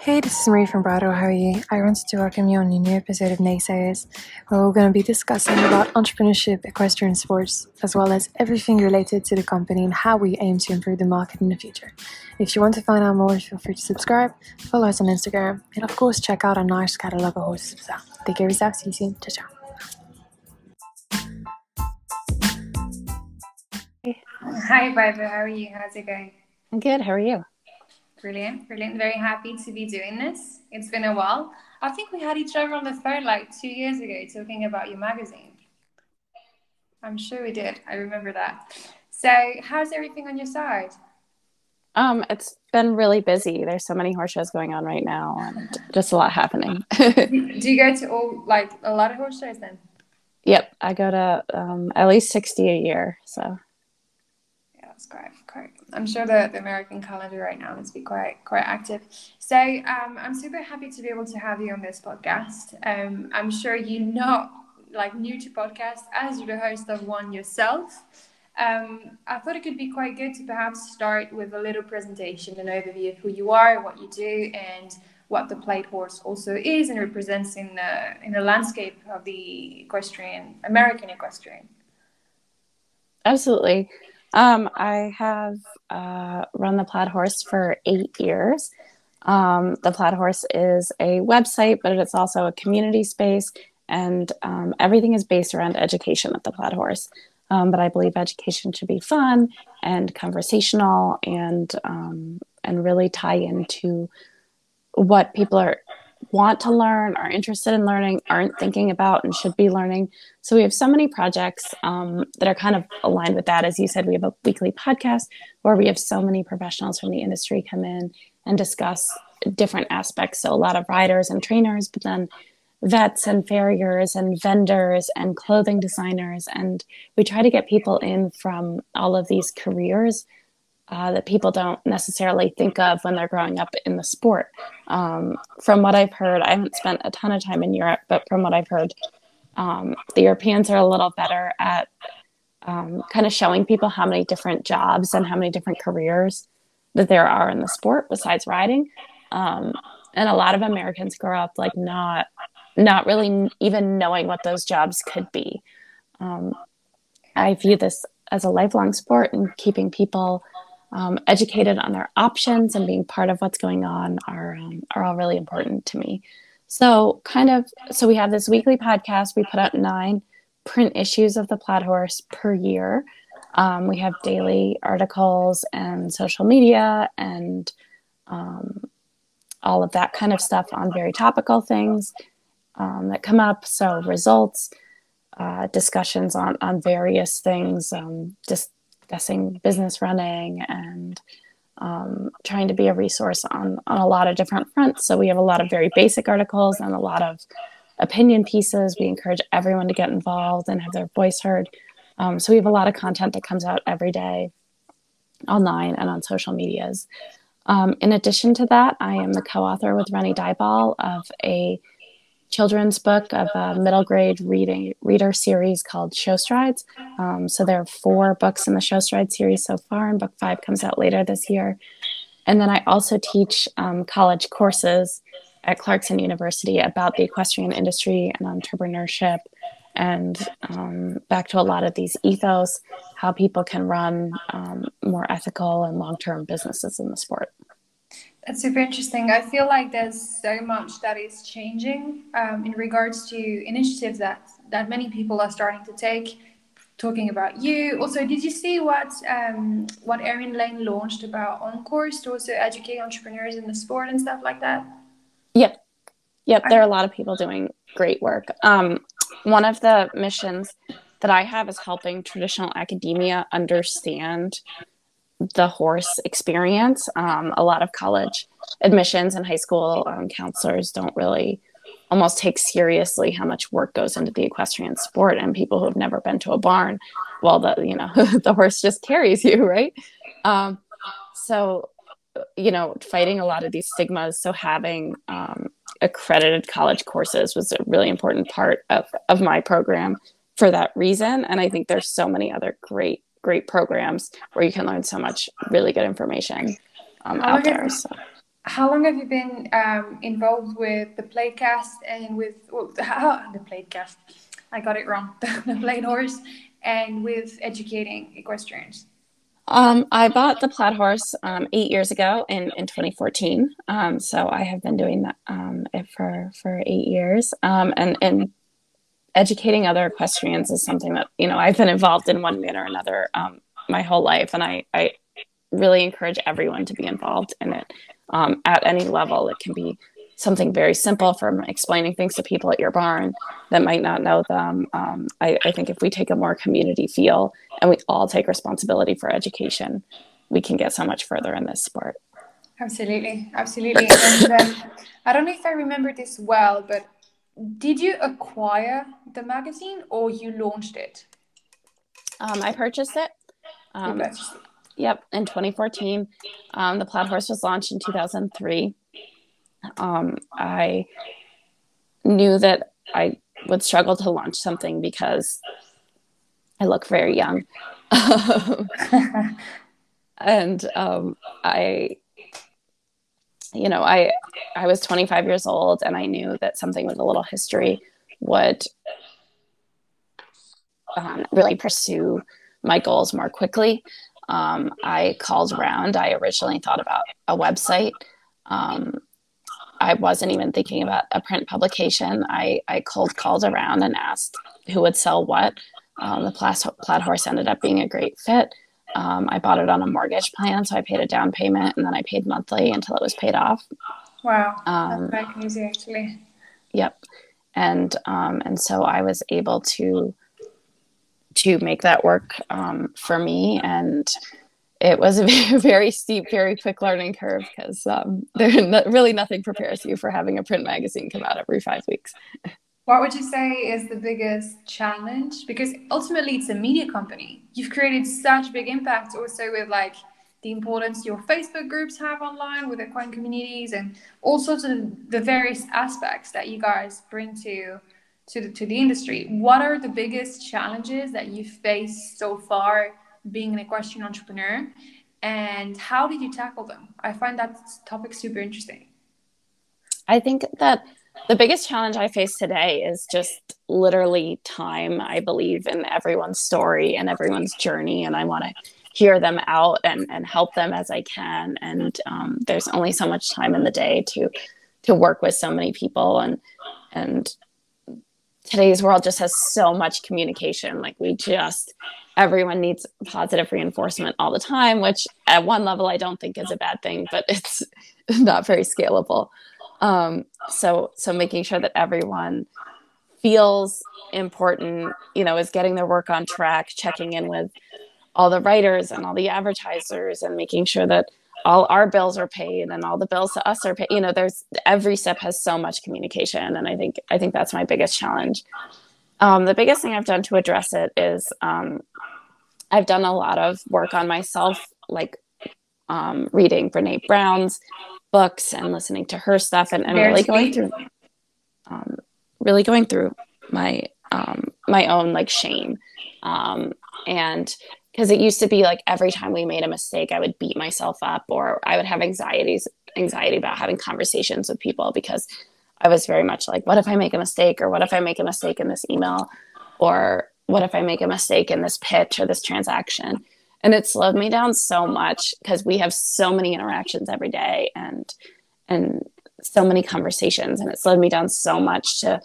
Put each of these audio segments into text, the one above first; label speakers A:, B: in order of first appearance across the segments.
A: Hey, this is Marie from Brado. How are you? I wanted to welcome you on a new episode of Naysayers, where we're going to be discussing about entrepreneurship, equestrian sports, as well as everything related to the company and how we aim to improve the market in the future. If you want to find out more, feel free to subscribe, follow us on Instagram, and of course, check out our nice catalog of horses. So, take care of yourself. See you soon. Ciao, ciao.
B: Hi, Barbara. How are you? How's it going?
C: I'm good. How are you?
B: Brilliant, brilliant. Very happy to be doing this. It's been a while. I think we had each other on the phone like two years ago talking about your magazine. I'm sure we did. I remember that. So, how's everything on your side?
C: Um, it's been really busy. There's so many horse shows going on right now, and just a lot happening.
B: Do you go to all like a lot of horse shows then?
C: Yep, I go to um, at least sixty a year. So
B: yeah, that's great. I'm sure the, the American calendar right now must be quite quite active. So um, I'm super happy to be able to have you on this podcast. Um, I'm sure you're not like new to podcasts as you're the host of one yourself. Um, I thought it could be quite good to perhaps start with a little presentation, an overview of who you are, what you do, and what the Plaid Horse also is and represents in the in the landscape of the equestrian American equestrian.
C: Absolutely. Um, I have uh, run the Plaid Horse for eight years. Um, the Plaid Horse is a website, but it's also a community space, and um, everything is based around education at the Plaid Horse. Um, but I believe education should be fun and conversational, and um, and really tie into what people are want to learn, are interested in learning, aren't thinking about, and should be learning. So we have so many projects um, that are kind of aligned with that. As you said, we have a weekly podcast where we have so many professionals from the industry come in and discuss different aspects. So a lot of riders and trainers, but then vets and farriers and vendors and clothing designers. And we try to get people in from all of these careers uh, that people don't necessarily think of when they're growing up in the sport. Um, from what I've heard, I haven't spent a ton of time in Europe, but from what I've heard, um, the Europeans are a little better at um, kind of showing people how many different jobs and how many different careers that there are in the sport besides riding. Um, and a lot of Americans grow up like not not really even knowing what those jobs could be. Um, I view this as a lifelong sport and keeping people um, educated on their options and being part of what's going on are um, are all really important to me. So, kind of, so we have this weekly podcast. We put out nine print issues of the Plaid Horse per year. Um, we have daily articles and social media and um, all of that kind of stuff on very topical things um, that come up. So, results, uh, discussions on on various things, um, just business running and um, trying to be a resource on, on a lot of different fronts. So we have a lot of very basic articles and a lot of opinion pieces. We encourage everyone to get involved and have their voice heard. Um, so we have a lot of content that comes out every day online and on social medias. Um, in addition to that, I am the co-author with Rennie Dyball of a children's book of a middle grade reading reader series called Show Strides. Um, so there are four books in the Show Strides series so far, and book five comes out later this year. And then I also teach um, college courses at Clarkson University about the equestrian industry and entrepreneurship, and um, back to a lot of these ethos, how people can run um, more ethical and long term businesses in the sport.
B: That's super interesting. I feel like there's so much that is changing um, in regards to initiatives that that many people are starting to take. Talking about you, also, did you see what um, what Erin Lane launched about OnCourse to also educate entrepreneurs in the sport and stuff like that?
C: Yep, yep. There are a lot of people doing great work. Um, one of the missions that I have is helping traditional academia understand the horse experience. Um, a lot of college admissions and high school um, counselors don't really almost take seriously how much work goes into the equestrian sport and people who have never been to a barn well the you know the horse just carries you right um, so you know fighting a lot of these stigmas so having um, accredited college courses was a really important part of, of my program for that reason and i think there's so many other great great programs where you can learn so much really good information um, out there. So.
B: how long have you been um, involved with the Playcast and with well, how, the Playcast? I got it wrong. the Played Horse and with educating equestrians.
C: Um, I bought the Plaid Horse um, eight years ago in, in 2014. Um, so I have been doing that um, for for eight years. Um, and and educating other equestrians is something that you know I've been involved in one way or another um, my whole life, and I I really encourage everyone to be involved in it at any level. It can be something very simple from explaining things to people at your barn that might not know them. Um, I, I, think if we take a more community feel and we all take responsibility for education, we can get so much further in this sport.
B: Absolutely, absolutely. and um, I don't know if I remember this well, but did you acquire the magazine or you launched it?
C: Um, I purchased it. Um, yep, in 2014. Um, the Plaid Horse was launched in 2003 um, I knew that I would struggle to launch something because I look very young. and um, I, you know, I I was 25 years old, and I knew that something with a little history would um, really pursue my goals more quickly. Um, I called around. I originally thought about a website. Um, I wasn't even thinking about a print publication. I, I cold called around and asked who would sell what. Um, the plaid, plaid horse ended up being a great fit. Um, I bought it on a mortgage plan, so I paid a down payment and then I paid monthly until it was paid off.
B: Wow, um, that's very easy actually.
C: Yep, and um, and so I was able to to make that work um, for me and it was a very steep, very quick learning curve because um, there really nothing prepares you for having a print magazine come out every five weeks.
B: What would you say is the biggest challenge? Because ultimately, it's a media company. You've created such big impact also with like the importance your Facebook groups have online with equine communities and all sorts of the various aspects that you guys bring to to the, to the industry. What are the biggest challenges that you've faced so far being an equestrian entrepreneur and how did you tackle them i find that topic super interesting
C: i think that the biggest challenge i face today is just literally time i believe in everyone's story and everyone's journey and i want to hear them out and, and help them as i can and um, there's only so much time in the day to to work with so many people and and today's world just has so much communication like we just everyone needs positive reinforcement all the time, which at one level I don't think is a bad thing, but it's not very scalable. Um, so so making sure that everyone feels important, you know, is getting their work on track, checking in with all the writers and all the advertisers and making sure that all our bills are paid and all the bills to us are paid. You know, there's every step has so much communication. And I think I think that's my biggest challenge. Um, the biggest thing I've done to address it is um, I've done a lot of work on myself, like um, reading Brene Brown's books and listening to her stuff, and, and really going through, um, really going through my um, my own like shame, um, and because it used to be like every time we made a mistake, I would beat myself up, or I would have anxieties anxiety about having conversations with people because I was very much like, what if I make a mistake, or what if I make a mistake in this email, or what if I make a mistake in this pitch or this transaction? And it slowed me down so much because we have so many interactions every day and and so many conversations and it slowed me down so much to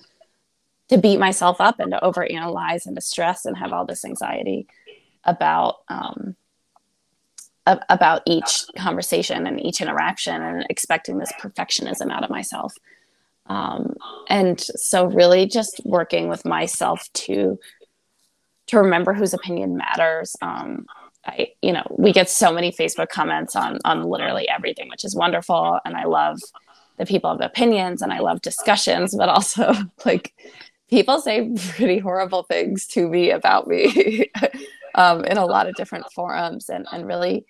C: to beat myself up and to overanalyze and to stress and have all this anxiety about um, about each conversation and each interaction and expecting this perfectionism out of myself. Um, and so really just working with myself to to remember whose opinion matters. Um, I, you know, we get so many Facebook comments on on literally everything, which is wonderful, and I love the people have opinions, and I love discussions, but also like people say pretty horrible things to me about me um, in a lot of different forums, and and really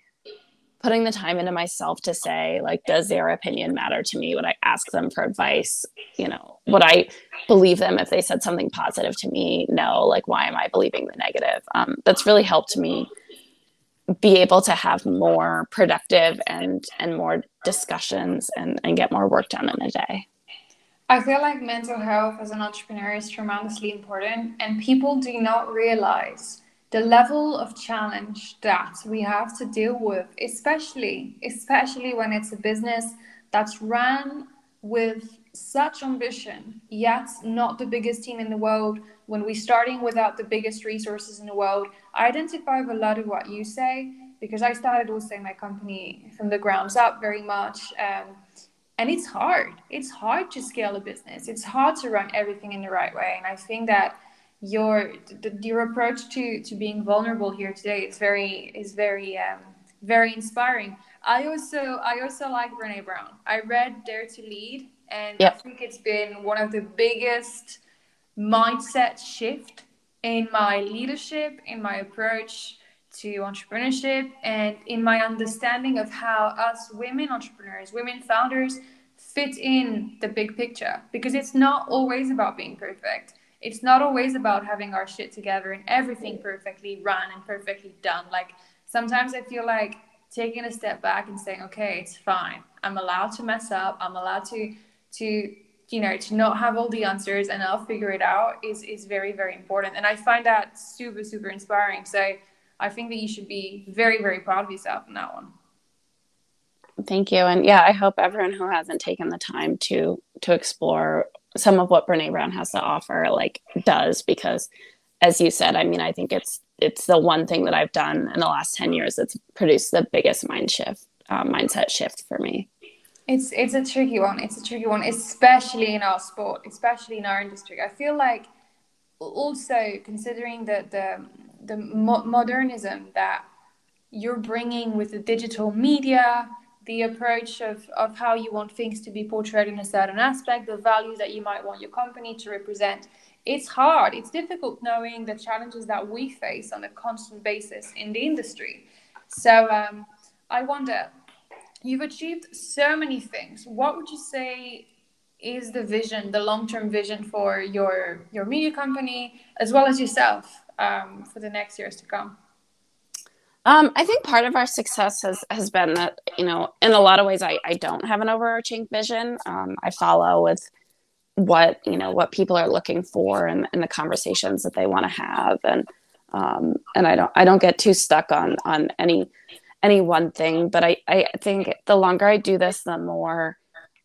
C: putting the time into myself to say like does their opinion matter to me? Would i ask them for advice? You know would i believe them if they said something positive to me? No like why am i believing the negative? Um, that's really helped me be able to have more productive and and more discussions and, and get more work done in a day.
B: I feel like mental health as an entrepreneur is tremendously important, and people do not realize the level of challenge that we have to deal with, especially especially when it's a business that's run with such ambition, yet not the biggest team in the world. When we're starting without the biggest resources in the world, I identify with a lot of what you say because I started also my company from the grounds up very much. Um, and it's hard. It's hard to scale a business. It's hard to run everything in the right way. And I think that your the, your approach to to being vulnerable here today is very is very um, very inspiring. I also I also like Brene Brown. I read Dare to Lead, and yep. I think it's been one of the biggest mindset shift in my leadership, in my approach to entrepreneurship, and in my understanding of how us women entrepreneurs, women founders, fit in the big picture. Because it's not always about being perfect. It's not always about having our shit together and everything perfectly run and perfectly done. Like sometimes I feel like taking a step back and saying, okay, it's fine. I'm allowed to mess up. I'm allowed to to you know to not have all the answers and I'll figure it out is is very very important. And I find that super super inspiring. So I think that you should be very, very proud of yourself in that one.
C: Thank you. And yeah, I hope everyone who hasn't taken the time to to explore some of what Brene Brown has to offer like does because as you said, I mean, I think it's it's the one thing that I've done in the last 10 years that's produced the biggest mind shift, uh, mindset shift for me.
B: It's it's a tricky one. It's a tricky one, especially in our sport, especially in our industry. I feel like also considering that the the mo- modernism that you're bringing with the digital media, the approach of, of how you want things to be portrayed in a certain aspect, the values that you might want your company to represent. It's hard, it's difficult knowing the challenges that we face on a constant basis in the industry. So um, I wonder, you've achieved so many things. What would you say is the vision, the long term vision for your, your media company as well as yourself? um, for the next years to come?
C: Um, I think part of our success has, has been that, you know, in a lot of ways, I, I don't have an overarching vision. Um, I follow with what, you know, what people are looking for and, and the conversations that they want to have. And, um, and I don't, I don't get too stuck on, on any, any one thing, but I, I think the longer I do this, the more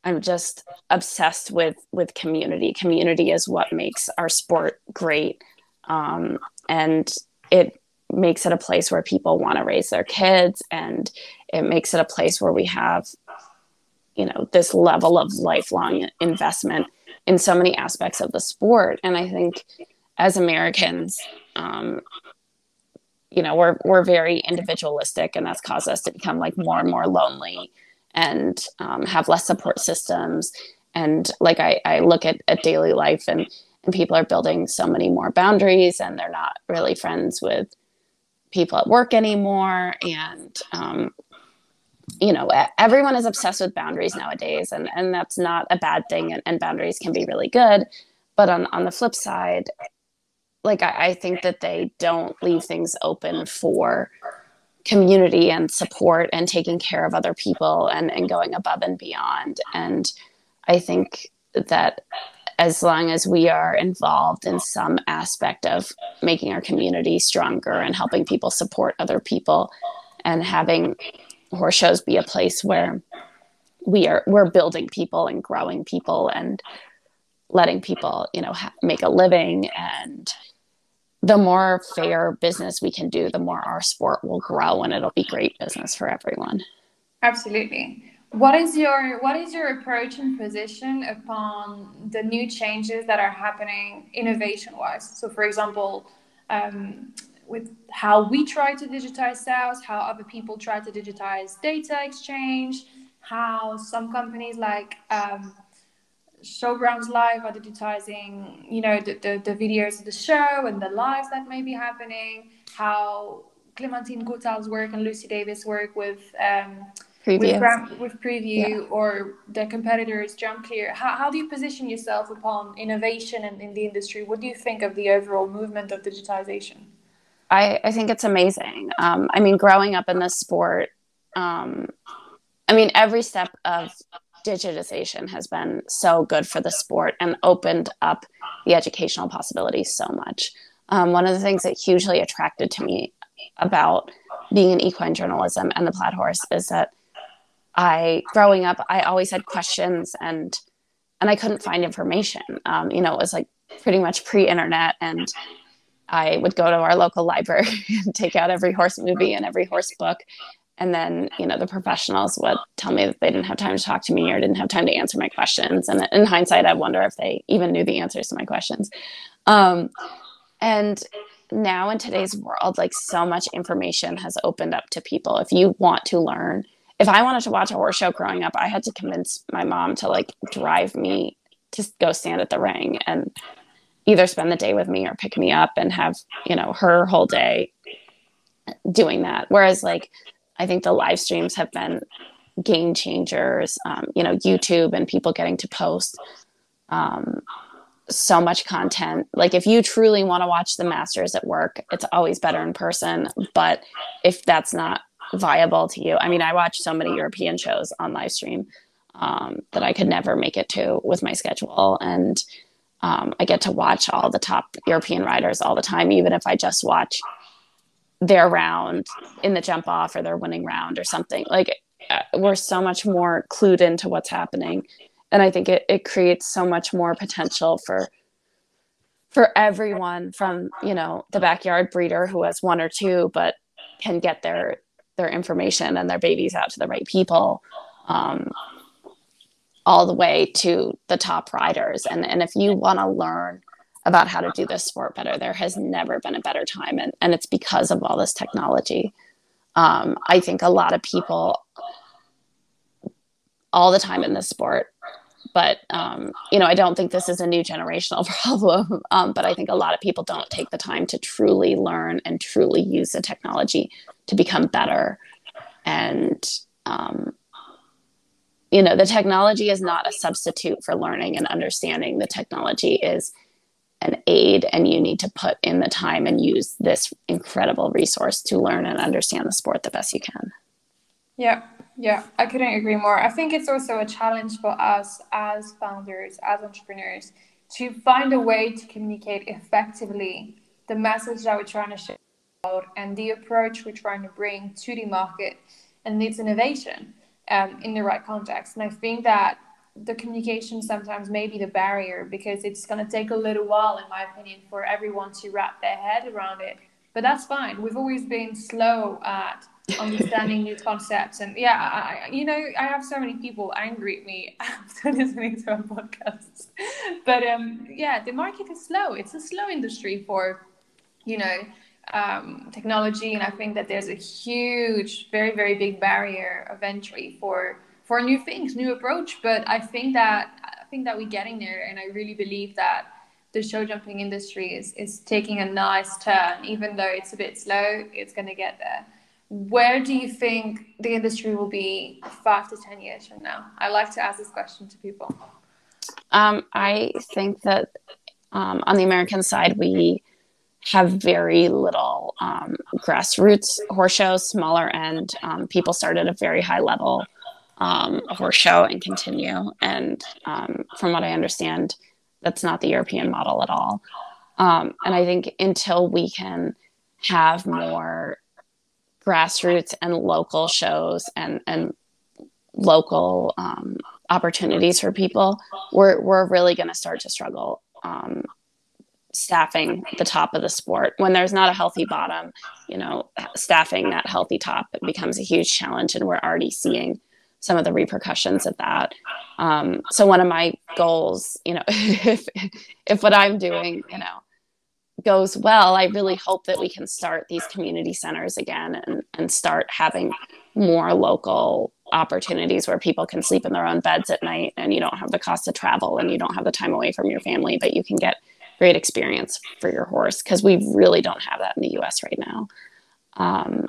C: I'm just obsessed with, with community. Community is what makes our sport great. Um, and it makes it a place where people want to raise their kids and it makes it a place where we have you know this level of lifelong investment in so many aspects of the sport. And i think as americans um, you know we're we're very individualistic and that's caused us to become like more and more lonely and um, have less support systems. And like i, I look at, at daily life and and people are building so many more boundaries and they're not really friends with people at work anymore. And um, you know everyone is obsessed with boundaries nowadays and, and that's not a bad thing and, and boundaries can be really good. But on, on the flip side like I, I think that they don't leave things open for community and support and taking care of other people and, and going above and beyond. And i think that as long as we are involved in some aspect of making our community stronger and helping people support other people and having horse shows be a place where we are we're building people and growing people and letting people you know ha- make a living. And the more fair business we can do the more our sport will grow and it'll be great business for everyone.
B: Absolutely what is your what is your approach and position upon the new changes that are happening innovation wise? So, for example, um, with how we try to digitize sales, how other people try to digitize data exchange, how some companies like um, Showgrounds Live are digitizing, you know, the, the, the, videos of the show and the lives that may be happening, how Clementine Goutal's work and Lucy Davis work with um, with, with preview yeah. or the competitors jump clear how, how do you position yourself upon innovation in, in the industry what do you think of the overall movement of digitization
C: I, I think it's amazing. Um, I mean, growing up in this sport, um, I mean, every step of digitization has been so good for the sport and opened up the educational possibilities so much. Um, one of the things that hugely attracted to me about being in equine journalism and the plaid horse is that I, growing up, I always had questions and and I couldn't find information. Um, you know, it was like pretty much pre-internet, and I would go to our local library and take out every horse movie and every horse book. And then you know the professionals would tell me that they didn't have time to talk to me or didn't have time to answer my questions. And in hindsight i wonder if they even knew the answers to my questions. Um, and now in today's world like so much information has opened up to people. If you want to learn if i wanted to watch a horse show growing up i had to convince my mom to like drive me to go stand at the ring and either spend the day with me or pick me up and have you know her whole day doing that whereas like I think the live streams have been game changers. Um, you know, YouTube and people getting to post um, so much content. Like, if you truly want to watch the masters at work, it's always better in person. But if that's not viable to you, I mean, I watch so many European shows on live stream um, that I could never make it to with my schedule. And um, I get to watch all the top European riders all the time, even if I just watch their round in the jump off or their winning round or something. Like uh, we're so much more clued into what's happening. And I think it, it creates so much more potential for for everyone from, you know, the backyard breeder who has one or two but can get their their information and their babies out to the right people. Um, all the way to the top riders. And and if you want to learn about how to do this sport better. There has never been a better time, and, and it's because of all this technology. Um, I think a lot of people all the time in this sport, but um, you know, I don't think this is a new generational problem. Um, but I think a lot of people don't take the time to truly learn and truly use the technology to become better. And um, you know, the technology is not a substitute for learning and understanding. The technology is an aid and you need to put in the time and use this incredible resource to learn and understand the sport the best you can.
B: Yeah, yeah, I couldn't agree more. I think it's also a challenge for us as founders, as entrepreneurs, to find a way to communicate effectively the message that we're trying to share and the approach we're trying to bring to the market and its innovation um, in the right context. And I think that the communication sometimes may be the barrier because it's going to take a little while, in my opinion, for everyone to wrap their head around it. But that's fine. We've always been slow at understanding new concepts. And yeah, I, you know, I have so many people angry at me after listening to our podcasts. But um, yeah, the market is slow. It's a slow industry for, you know, um, technology. And I think that there's a huge, very, very big barrier of entry for for new things, new approach. But I think that I think that we're getting there, and I really believe that the show jumping industry is is taking a nice turn. Even though it's a bit slow, it's going to get there. Where do you think the industry will be five to ten years from now? I like to ask this question to people.
C: Um, I think that um, on the American side, we have very little um, grassroots horse shows, smaller end. Um, people start at a very high level um, horse show and continue. And um, from what I understand, that's not the European model at all. Um, and I think until we can have more grassroots and local shows and and local um, opportunities for people, we're we're really going to start to struggle staffing the top of the sport when there's not a healthy bottom. You know, staffing that healthy top becomes a huge challenge, and we're already seeing some of the repercussions of that. Um, so one of my goals, you know, if if what I'm doing, you know, goes well, I really hope that we can start these community centers again and and start having more local opportunities where people can sleep in their own beds at night and you don't have the cost of travel and you don't have the time away from your family, but you can get great experience for your horse because we really don't have that in the US right now. Um,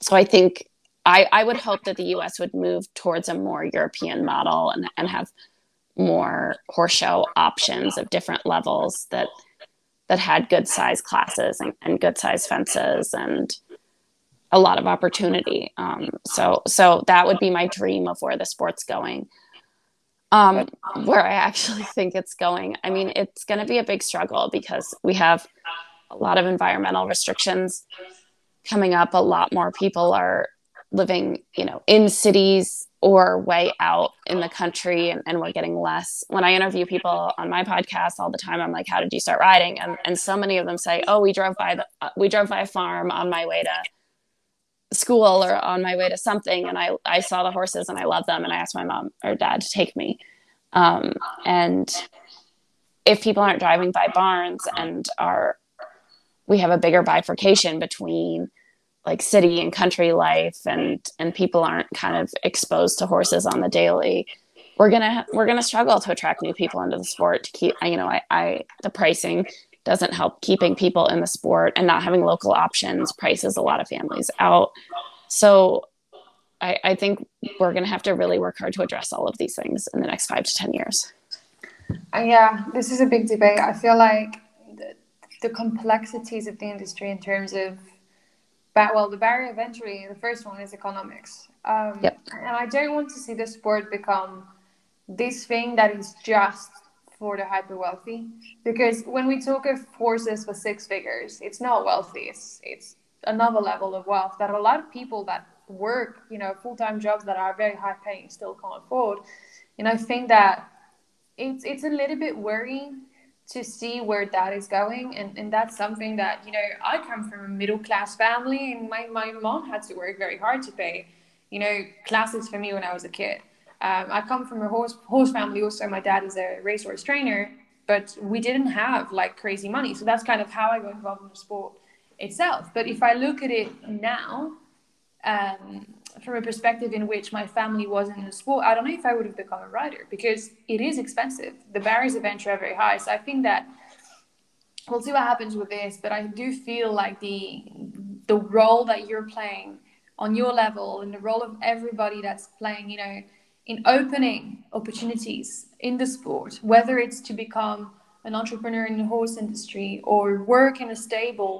C: so I think I, I would hope that the US would move towards a more European model and, and have more horse show options of different levels that that had good size classes and, and good size fences and a lot of opportunity. Um, so so that would be my dream of where the sport's going. Um, where I actually think it's going. I mean, it's going to be a big struggle because we have a lot of environmental restrictions coming up. A lot more people are living, you know, in cities or way out in the country and, and, we're getting less when i interview people on my podcast all the time i'm like how did you start riding and, and so many of them say oh we drove by the uh, we drove by a farm on my way to school or on my way to something and i i saw the horses and i love them and i asked my mom or dad to take me. Um, and if people aren't driving by barns and are we have a bigger bifurcation between like city and country life and and people aren't kind of exposed to horses on the daily we're gonna we're gonna struggle to attract new people into the sport to keep you know i, I the pricing doesn't help keeping people in the sport and not having local options prices a lot of families out so I, I think we're going to have to really work hard to address all of these things in the next five to 10 years.
B: Uh, yeah, this is a big debate. I feel like the, the complexities of the industry in terms of but well, the barrier of entry, the first one is economics. Um,
C: yep.
B: And I don't want to see the sport become this thing that is just for the hyper wealthy. Because when we talk of horses for six figures, it's not wealthy. It's it's another level of wealth that a lot of people that work, you know, full time jobs that are very high paying still can't afford. And I think that it's it's a little bit worrying to see where that is going and, and that's something that you know i come from a middle class family and my, my mom had to work very hard to pay you know classes for me when i was a kid um, i come from a horse horse family also my dad is a racehorse trainer but we didn't have like crazy money so that's kind of how i got involved in the sport itself but if i look at it now um, from a perspective in which my family wasn't in the sport, I don't know if I would have become a rider because it is expensive. The barriers of entry are very high. So I think that we'll see what happens with this, but I do feel like the the role that you're playing on your level and the role of everybody that's playing, you know, in opening opportunities in the sport, whether it's to become an entrepreneur in the horse industry or work in a stable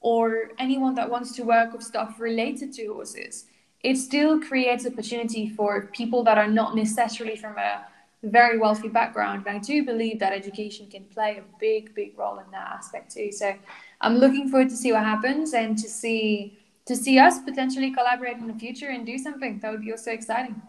B: or anyone that wants to work with stuff related to horses it still creates opportunity for people that are not necessarily from a very wealthy background. And I do believe that education can play a big, big role in that aspect too. So I'm looking forward to see what happens and to see to see us potentially collaborate in the future and do something. That would be also exciting.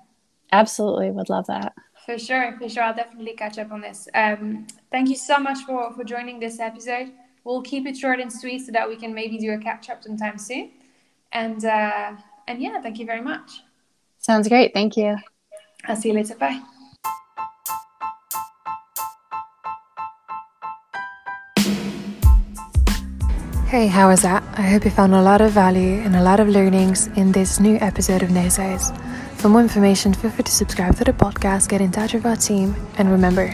C: Absolutely, would love that.
B: For sure, for sure. I'll definitely catch up on this. Um, thank you so much for, for joining this episode. We'll keep it short and sweet so that we can maybe do a catch up sometime soon. And uh, and yeah, thank you very much.
C: Sounds great. Thank you.
B: I'll see you later. Bye.
A: Hey, how was that? I hope you found a lot of value and a lot of learnings in this new episode of Naysayers. For more information, feel free to subscribe to the podcast, get in touch with our team, and remember,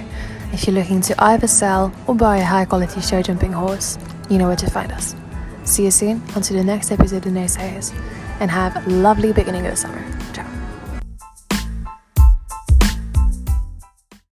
A: if you're looking to either sell or buy a high quality show jumping horse, you know where to find us. See you soon, on to the next episode of Naysayers and have a lovely beginning of the summer.